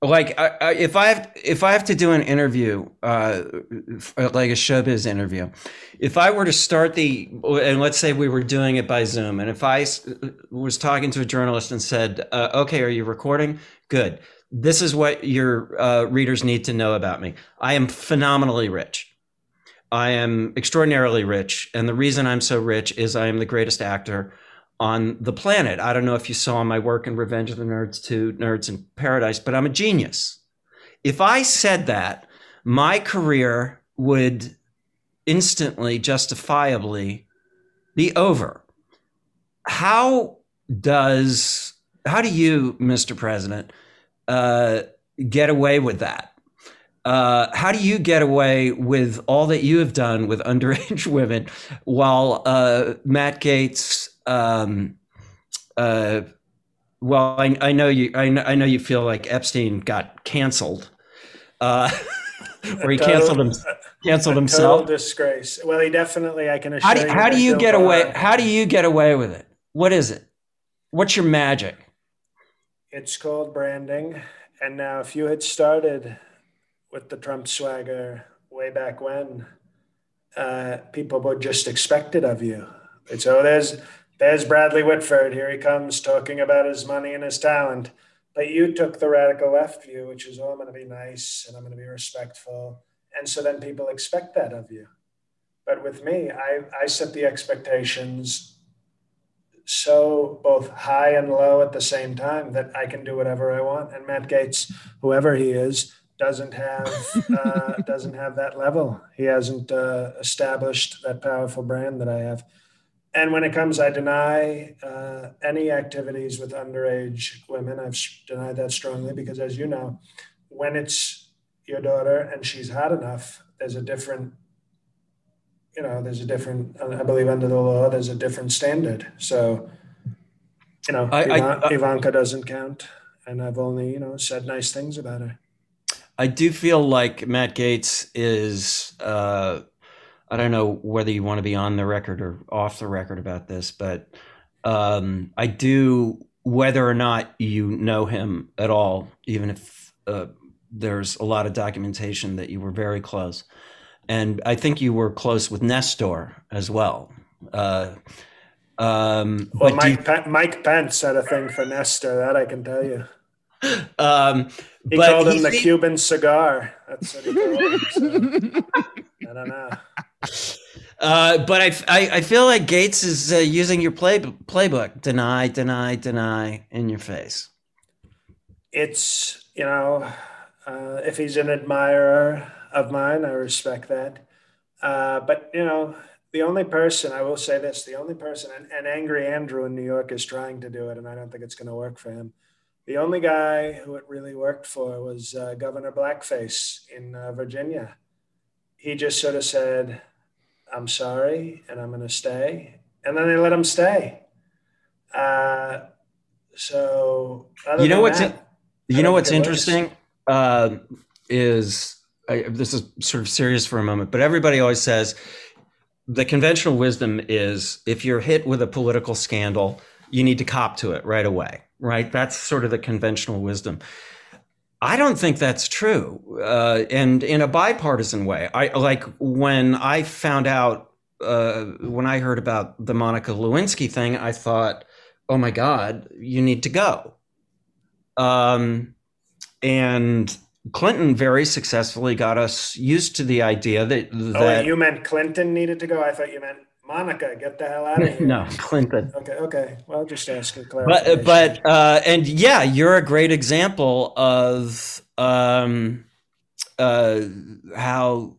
Like I, I, if i have if i have to do an interview uh like a showbiz interview if i were to start the and let's say we were doing it by zoom and if I was talking to a journalist and said uh, okay are you recording? Good. This is what your uh, readers need to know about me. I am phenomenally rich i am extraordinarily rich and the reason i'm so rich is i am the greatest actor on the planet. I don't know if you saw my work in Revenge of the Nerds 2, Nerds in Paradise, but I'm a genius. If I said that, my career would instantly, justifiably be over. How does, how do you, Mr. President, uh, get away with that? Uh, how do you get away with all that you have done with underage women while uh, Matt Gaetz um, uh, well, I, I know you. I know, I know you feel like Epstein got canceled, uh, or he canceled him, canceled a himself. Total disgrace. Well, he definitely. I can assure How do you. how do you get away? How do you get away with it? What is it? What's your magic? It's called branding. And now, if you had started with the Trump swagger way back when, uh, people would just expect it of you. It's oh, there's there's Bradley Whitford. Here he comes talking about his money and his talent. But you took the radical left view, which is oh, I'm going to be nice and I'm going to be respectful, and so then people expect that of you. But with me, I, I set the expectations so both high and low at the same time that I can do whatever I want. And Matt Gaetz, whoever he is, doesn't have uh, doesn't have that level. He hasn't uh, established that powerful brand that I have. And when it comes, I deny uh, any activities with underage women. I've denied that strongly because, as you know, when it's your daughter and she's hot enough, there's a different you know, there's a different, I believe under the law, there's a different standard. So, you know, I- I- I- Ivanka doesn't count. And I've only, you know, said nice things about her. I do feel like Matt Gaetz is. Uh, I don't know whether you want to be on the record or off the record about this, but um, I do. Whether or not you know him at all, even if uh, there's a lot of documentation that you were very close, and I think you were close with Nestor as well. Uh, Um, Well, but do you- Mike, Mike Pence had a thing for Nestor. That I can tell you. um, He but called him the Cuban cigar. That's what he called him. So, I don't know. Uh, but I, I, I feel like Gaetz is uh, using your play playbook: deny, deny, deny in your face. It's you know, uh, if he's an admirer of mine, I respect that. Uh, but you know, the only person I will say this: the only person, and, and Angry Andrew in New York is trying to do it, and I don't think it's going to work for him. The only guy who it really worked for was uh, Governor Blackface in uh, Virginia. He just sort of said, "I'm sorry, and I'm going to stay," and then they let him stay. Uh, so You know what's that- in- you know what's think it works. interesting uh, is I, this is sort of serious for a moment, but everybody always says the conventional wisdom is if you're hit with a political scandal, you need to cop to it right away, right? That's sort of the conventional wisdom. I don't think that's true, uh, and in a bipartisan way. I like when I found out uh, when I heard about the Monica Lewinsky thing. I thought, "Oh my God, you need to go." Um, and Clinton very successfully got us used to the idea that Oh, that wait, you meant Clinton needed to go? I thought you meant Monica. Get the hell out of here. no Clinton. Okay, okay. Well, just asking But clarification. but uh, and yeah, you're a great example of um, uh, how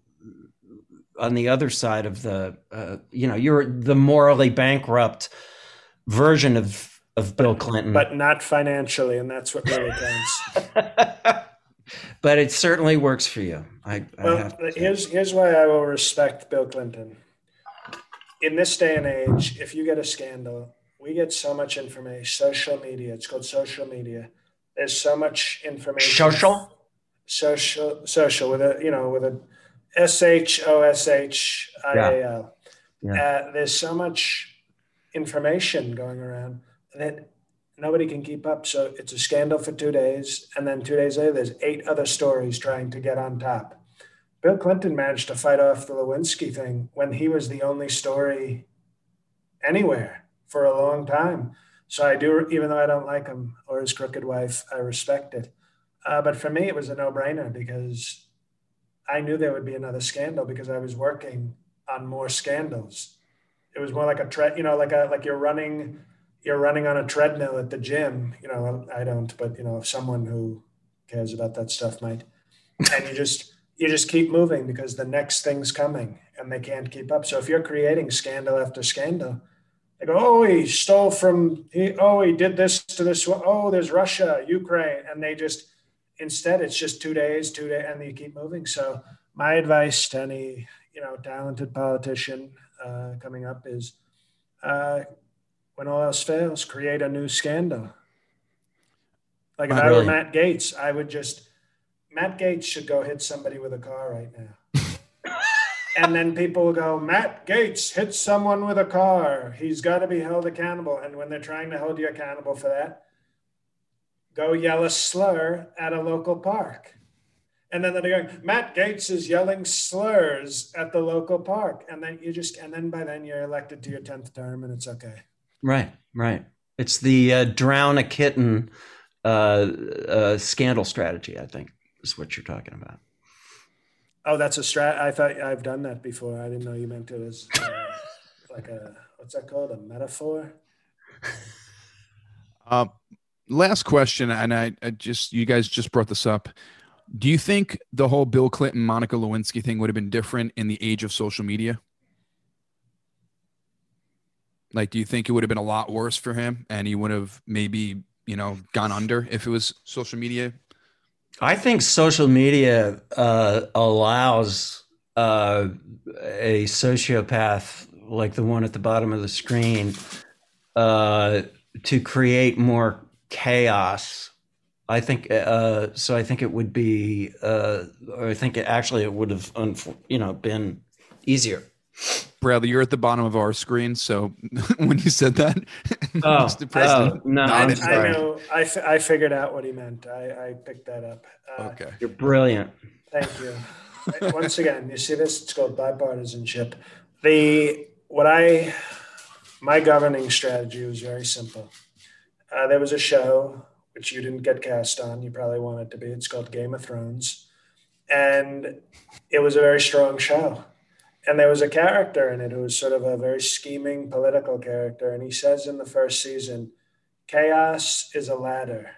on the other side of the uh, you know you're the morally bankrupt version of of Bill Clinton. but not financially, and that's what really counts. but it certainly works for you. I, I Well, have here's here's why I will respect Bill Clinton. In this day and age, if you get a scandal, we get so much information. Social media. It's called social media. There's so much information. social. social social with a you know with a S H O S H I A L. Uh, There's so much information going around that nobody can keep up. So it's a scandal for two days, and then two days later, there's eight other stories trying to get on top. Bill Clinton managed to fight off the Lewinsky thing when he was the only story anywhere for a long time. So I do, even though I don't like him or his crooked wife, I respect it. Uh, but for me, it was a no-brainer because I knew there would be another scandal because I was working on more scandals. It was more like a tread, you know, like a like you're running, you're running on a treadmill at the gym. You know, I don't, but you know, if someone who cares about that stuff might, and you just you just keep moving because the next thing's coming and they can't keep up. So if you're creating scandal after scandal, they go, oh, he stole from, he, oh, he did this to this. one. Oh, there's Russia, Ukraine, and they just instead it's just two days, two days, and you keep moving. So my advice to any you know talented politician uh, coming up is, uh, when all else fails, create a new scandal. Like if I were Matt Gaetz, I would just Matt Gaetz should go hit somebody with a car right now. and then people will go, Matt Gaetz hit someone with a car. He's got to be held accountable. And when they're trying to hold you accountable for that, go yell a slur at a local park. And then they're going, Matt Gaetz is yelling slurs at the local park. And then you just, and then by then you're elected to your 10th term and it's okay. Right, right. It's the uh, drown a kitten uh, uh, scandal strategy. I think is what you're talking about. Oh, that's a strat. I thought I've done that before. I didn't know you meant it as uh, like a, what's that called? A metaphor? Uh, last question, and I, I just you guys just brought this up. Do you think the whole Bill Clinton Monica Lewinsky thing would have been different in the age of social media? Like, do you think it would have been a lot worse for him, and he would have maybe you know gone under if it was social media? I think social media uh, allows uh, a sociopath like the one at the bottom of the screen uh, to create more chaos. I think uh, so. I think it would be. Uh, I think it actually it would have, you know, been easier. Bradley, you're at the bottom of our screen, so when you said that, Oh, Mr. President, oh, no, I I'm I know. I, f- I figured out what he meant. I, I picked that up. Uh, okay. You're brilliant. Thank you. Once again, you see this? It's called bipartisanship. The what I my governing strategy was very simple. Uh, there was a show which you didn't get cast on. You probably want it to be. It's called Game of Thrones, and it was a very strong show. And there was a character in it who was sort of a very scheming political character. And he says in the first season, chaos is a ladder.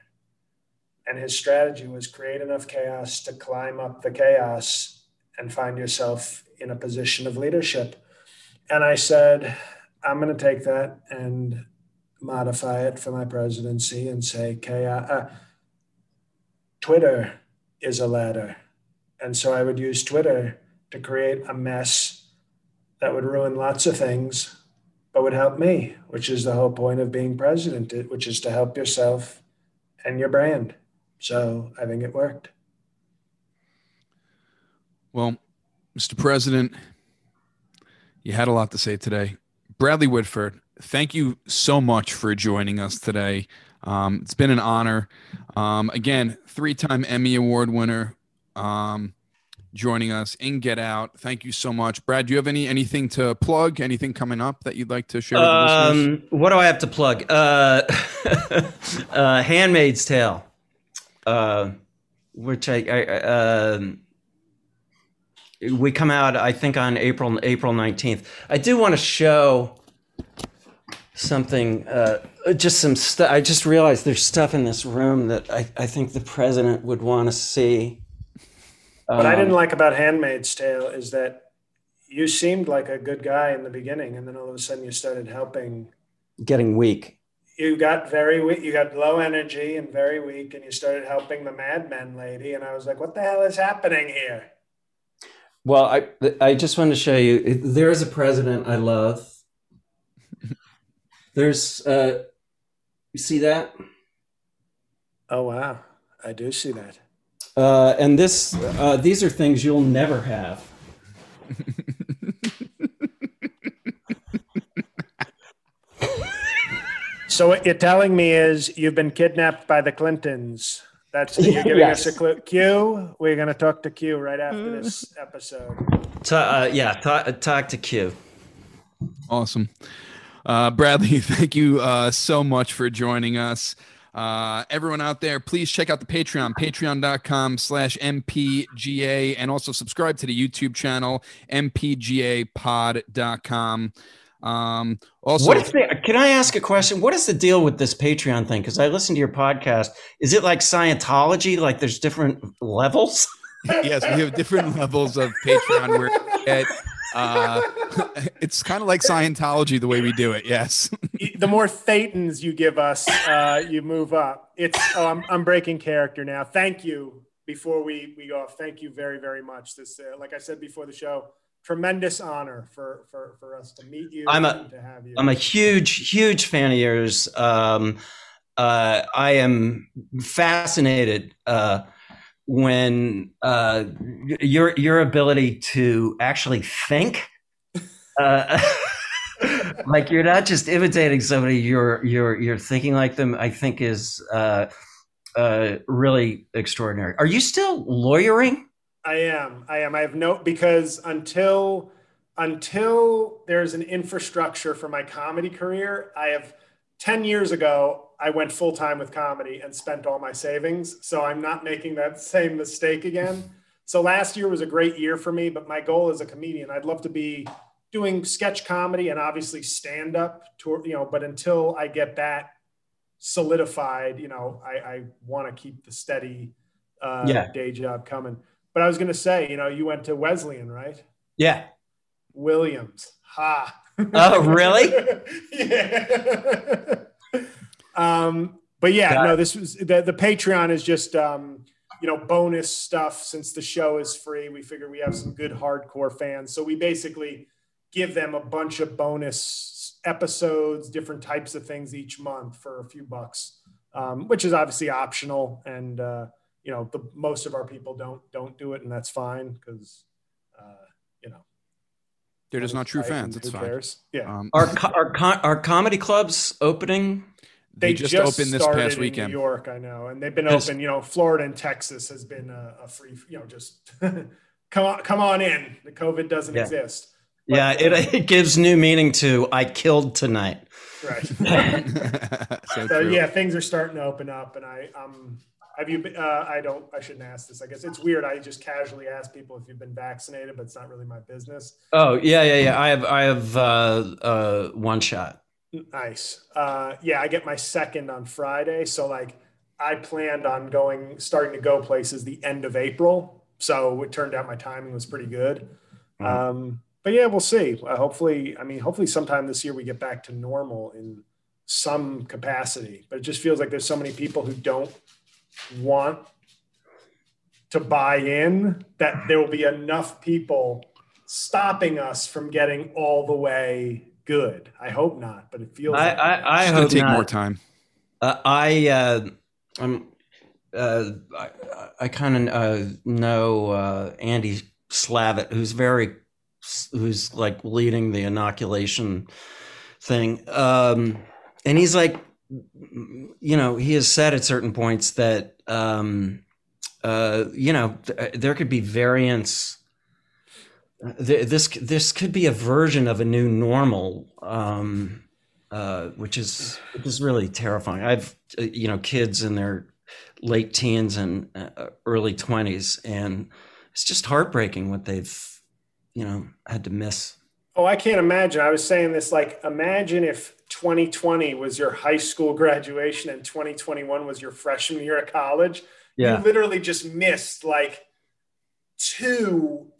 And his strategy was create enough chaos to climb up the chaos and find yourself in a position of leadership. And I said, I'm going to take that and modify it for my presidency and say, chaos, uh, Twitter is a ladder. And so I would use Twitter to create a mess that would ruin lots of things, but would help me, which is the whole point of being president, which is to help yourself and your brand. So I think it worked. Well, Mr. President, you had a lot to say today. Bradley Whitford, thank you so much for joining us today. Um, it's been an honor. Um, again, three time Emmy Award winner. Um, joining us in Get Out. Thank you so much, Brad. Do you have any anything to plug? Anything coming up that you'd like to share? Um, what do I have to plug? Uh, uh, Handmaid's Tale, uh, which I, I uh, we come out I think on April April nineteenth. I do want to show something uh, just some stuff i just realized there's stuff in this room that i, I think the president would want to see what um, I didn't like about Handmaid's Tale is that you seemed like a good guy in the beginning, and then all of a sudden you started helping. Getting weak. You got very weak. You got low energy and very weak, and you started helping the Mad Men lady. And I was like, "What the hell is happening here?" Well, I I just wanted to show you. There is a president I love. There's, uh, you see that? Oh wow, I do see that. Uh, and this, uh, these are things you'll never have. so what you're telling me is you've been kidnapped by the Clintons. That's you're giving yes. us a clue. Q. We're going to talk to Q right after this episode. uh, yeah, talk, talk to Q. Awesome, uh, Bradley. Thank you uh, so much for joining us. Uh, everyone out there, please check out the Patreon, patreon.com slash MPGA, and also subscribe to the YouTube channel, MPGApod.com. Um, also, what is the, can I ask a question? What is the deal with this Patreon thing? Because I listened to your podcast. Is it like Scientology? Like there's different levels? yes, we have different levels of Patreon where get uh, it's kind of like Scientology the way we do it. Yes. the more thetans you give us, uh, you move up. It's oh, I'm, I'm breaking character now. Thank you. Before we we go thank you very very much. This, uh, like I said before the show, tremendous honor for for for us to meet you. I'm a to have you. I'm a huge huge fan of yours. Um, uh, I am fascinated. Uh, when uh, your your ability to actually think, uh, like you're not just imitating somebody, you're you're you're thinking like them. I think is uh, uh, really extraordinary. Are you still lawyering? I am. I am. I have no because until until there's an infrastructure for my comedy career, I have 10 years ago I went full time with comedy and spent all my savings. So I'm not making that same mistake again. So last year was a great year for me, but my goal as a comedian, I'd love to be doing sketch comedy and obviously stand up to, you know, but until I get that solidified, you know, I, I want to keep the steady uh, yeah. day job coming. But I was going to say, you know, you went to Wesleyan, right? Yeah. Williams. Ha. Oh, really? yeah. Um, but yeah, no, this was the, the Patreon is just, um, you know, bonus stuff since the show is free. We figure we have some good hardcore fans. So we basically give them a bunch of bonus episodes, different types of things each month for a few bucks, um, which is obviously optional. And, uh, you know, the most of our people don't, don't do it and that's fine. Cause, uh, you know, they're just not true fans. It's fine. Cares? Yeah. Um, are, are, are comedy clubs opening they, just, just, opened this past weekend. New York, I know, and they've been open. You know, Florida and Texas has been a, a free. You know, just come on, come on in. The COVID doesn't yeah. exist. Yeah, it, it gives new meaning to I killed tonight. Right. so so yeah, things are starting to open up, and I um have you been, uh, I don't I shouldn't ask this. I guess it's weird. I just casually ask people if you've been vaccinated, but it's not really my business. Oh yeah, yeah, yeah. I have I have uh, uh, one shot. Nice. Uh, yeah, I get my second on Friday, so like I planned on going starting to go places the end of April. So it turned out my timing was pretty good. Mhm. Um, but yeah, we'll see. Uh, hopefully, I mean, hopefully sometime this year we get back to normal in some capacity. But it just feels like there's so many people who don't want to buy in that there will be enough people stopping us from getting all the way good. I hope not, but it feels. I like I, I It's gonna hope take not. more time. Uh, I uh, I'm uh, I, I kind of uh, know uh, Andy Slavitt, who's very who's like leading the inoculation thing, um, and he's like, you know, he has said at certain points that um, uh, you know th- there could be variants. Th- This this could be a version of a new normal. Um, uh, which is which is really terrifying. I've uh, you know kids in their late teens and uh, early twenties, and it's just heartbreaking what they've you know had to miss. Oh, I can't imagine. I was saying this like, imagine if 2020 was your high school graduation and 2021 was your freshman year of college. Yeah. You literally just missed like two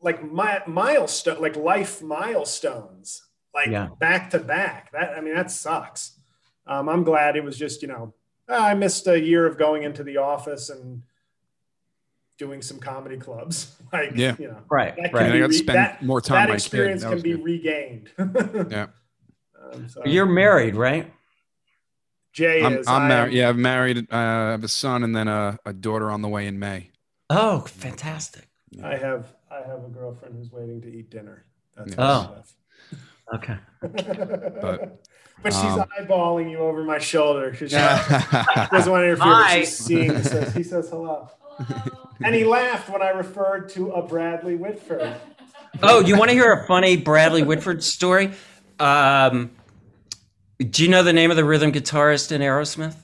like my milestone, like life milestones, like Yeah. back to back. That I mean, that sucks. Um, I'm glad it was just you know ah, I missed a year of going into the office and doing some comedy clubs. like Yeah. you know right, right. I got to re- spend that- more time that with my experience kid. That can be good. regained. Yeah. Um, so You're married, right? Jay I'm, is. I'm married. Yeah, I've married. Uh, I have a son and then a, a daughter on the way in May. Oh, fantastic. I have. I have a girlfriend who's waiting to eat dinner. That's Oh. Okay. stuff. But, but she's um, eyeballing you over my shoulder. She yeah. doesn't want to interfere. But she's seeing. He says, he says hello. And he laughed when I referred to a Bradley Whitford. Oh, you want to hear a funny Bradley Whitford story? Um, do you know the name of the rhythm guitarist in Aerosmith?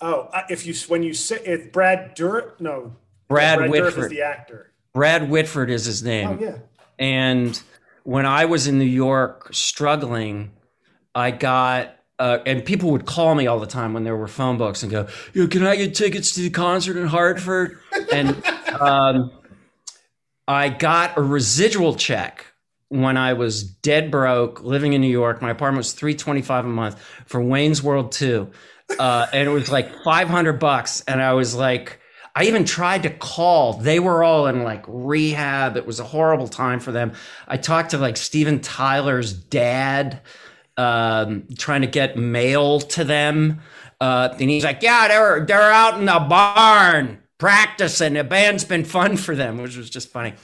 Oh, uh, if you when you say if Brad Dur no Brad, Dourif is the actor. Brad Whitford is his name. Oh yeah. And when I was in New York struggling, I got, uh, and people would call me all the time when there were phone books and go, Yo, can I get tickets to the concert in Hartford? and um, I got a residual check when I was dead broke, living in New York. My apartment was 325 a month for Wayne's World 2. Uh, and it was like 500 bucks. And I was like, I even tried to call. They were all in like rehab. It was a horrible time for them. I talked to like Steven Tyler's dad, um, trying to get mail to them. Uh, and he's like, "Yeah, they're they're out in the barn practicing. The band's been fun for them," which was just funny.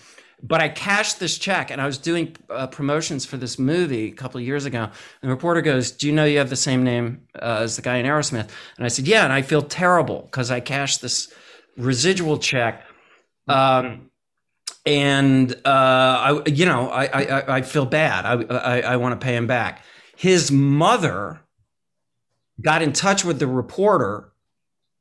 But I cashed this check, and I was doing uh, promotions for this movie a couple of years ago. And the reporter goes, "Do you know you have the same name uh, as the guy in Aerosmith?" And I said, "Yeah." And I feel terrible because I cashed this residual check. Um, and uh, I, you know, I, I, I feel bad. I, I, I want to pay him back. His mother got in touch with the reporter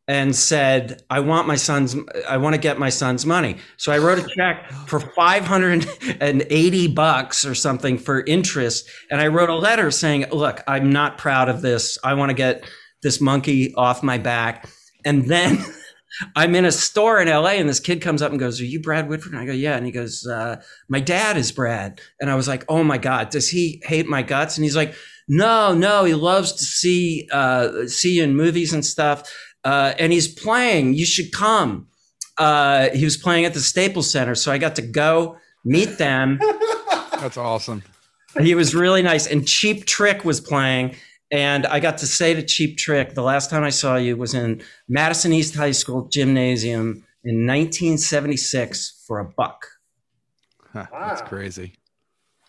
and said, "I want my son's, I want to get my son's money." So I wrote a check for five hundred and eighty bucks or something for interest, and I wrote a letter saying, "Look, I'm not proud of this. I want to get this monkey off my back." And then I'm in a store in LA and this kid comes up and goes, Are you Brad Whitford? And I go, Yeah. And he goes, uh, My dad is Brad. And I was like, Oh my God, does he hate my guts? And he's like, No, no, he loves to see uh, see you in movies and stuff. Uh, and he's playing. You should come. Uh, he was playing at the Staples Center. So I got to go meet them. That's awesome. he was really nice. And Cheap Trick was playing. And I got to say to Cheap Trick, the last time I saw you was in Madison East High School gymnasium in 1976 for a buck. Huh, That's crazy.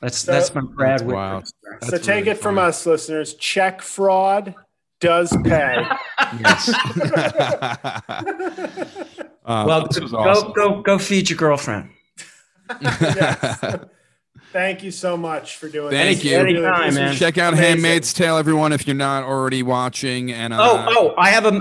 That's So- that's my Brad That's Whitford. wild. so take really it from funny. us, listeners. Check fraud does pay. Yes. Uh, Well, this was go awesome. go go feed your girlfriend. Yes. Thank you so much for doing Thank this. you. Anytime, this man. Check out amazing. Handmaid's Tale, everyone, if you're not already watching. And uh, Oh, oh, I have a,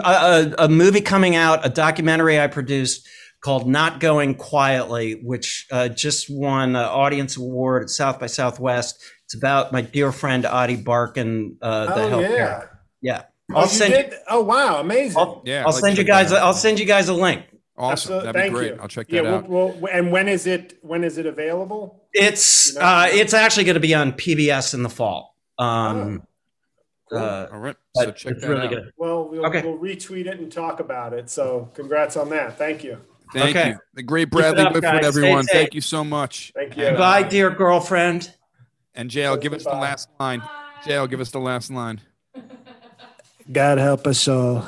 a, a movie coming out, a documentary I produced called Not Going Quietly, which uh, just won an audience award at South by Southwest. It's about my dear friend Ady Barkan, uh, the Oh healthcare. yeah. Yeah. Oh, I'll you send did? Oh wow, amazing. I'll, Yeah, I'll I'd like send you guys. I'll send you guys a link. awesome. Absolutely. That'd be Thank great. you. I'll check yeah, that out. We'll, we'll, and when is it? When is it available? It's uh, it's actually going to be on PBS in the fall. Um, Cool. uh, All right. but So check that really out. good. Well, we'll, Okay. we'll retweet it and talk about it. So, congrats on that. Thank you. Thank Okay. you. The great Bradley up, Whitford, everyone. Stay safe. Thank you so much. Thank you. And, uh, Bye, dear girlfriend. And Jail, give us the last line. Jail, give us the last line. God help us all.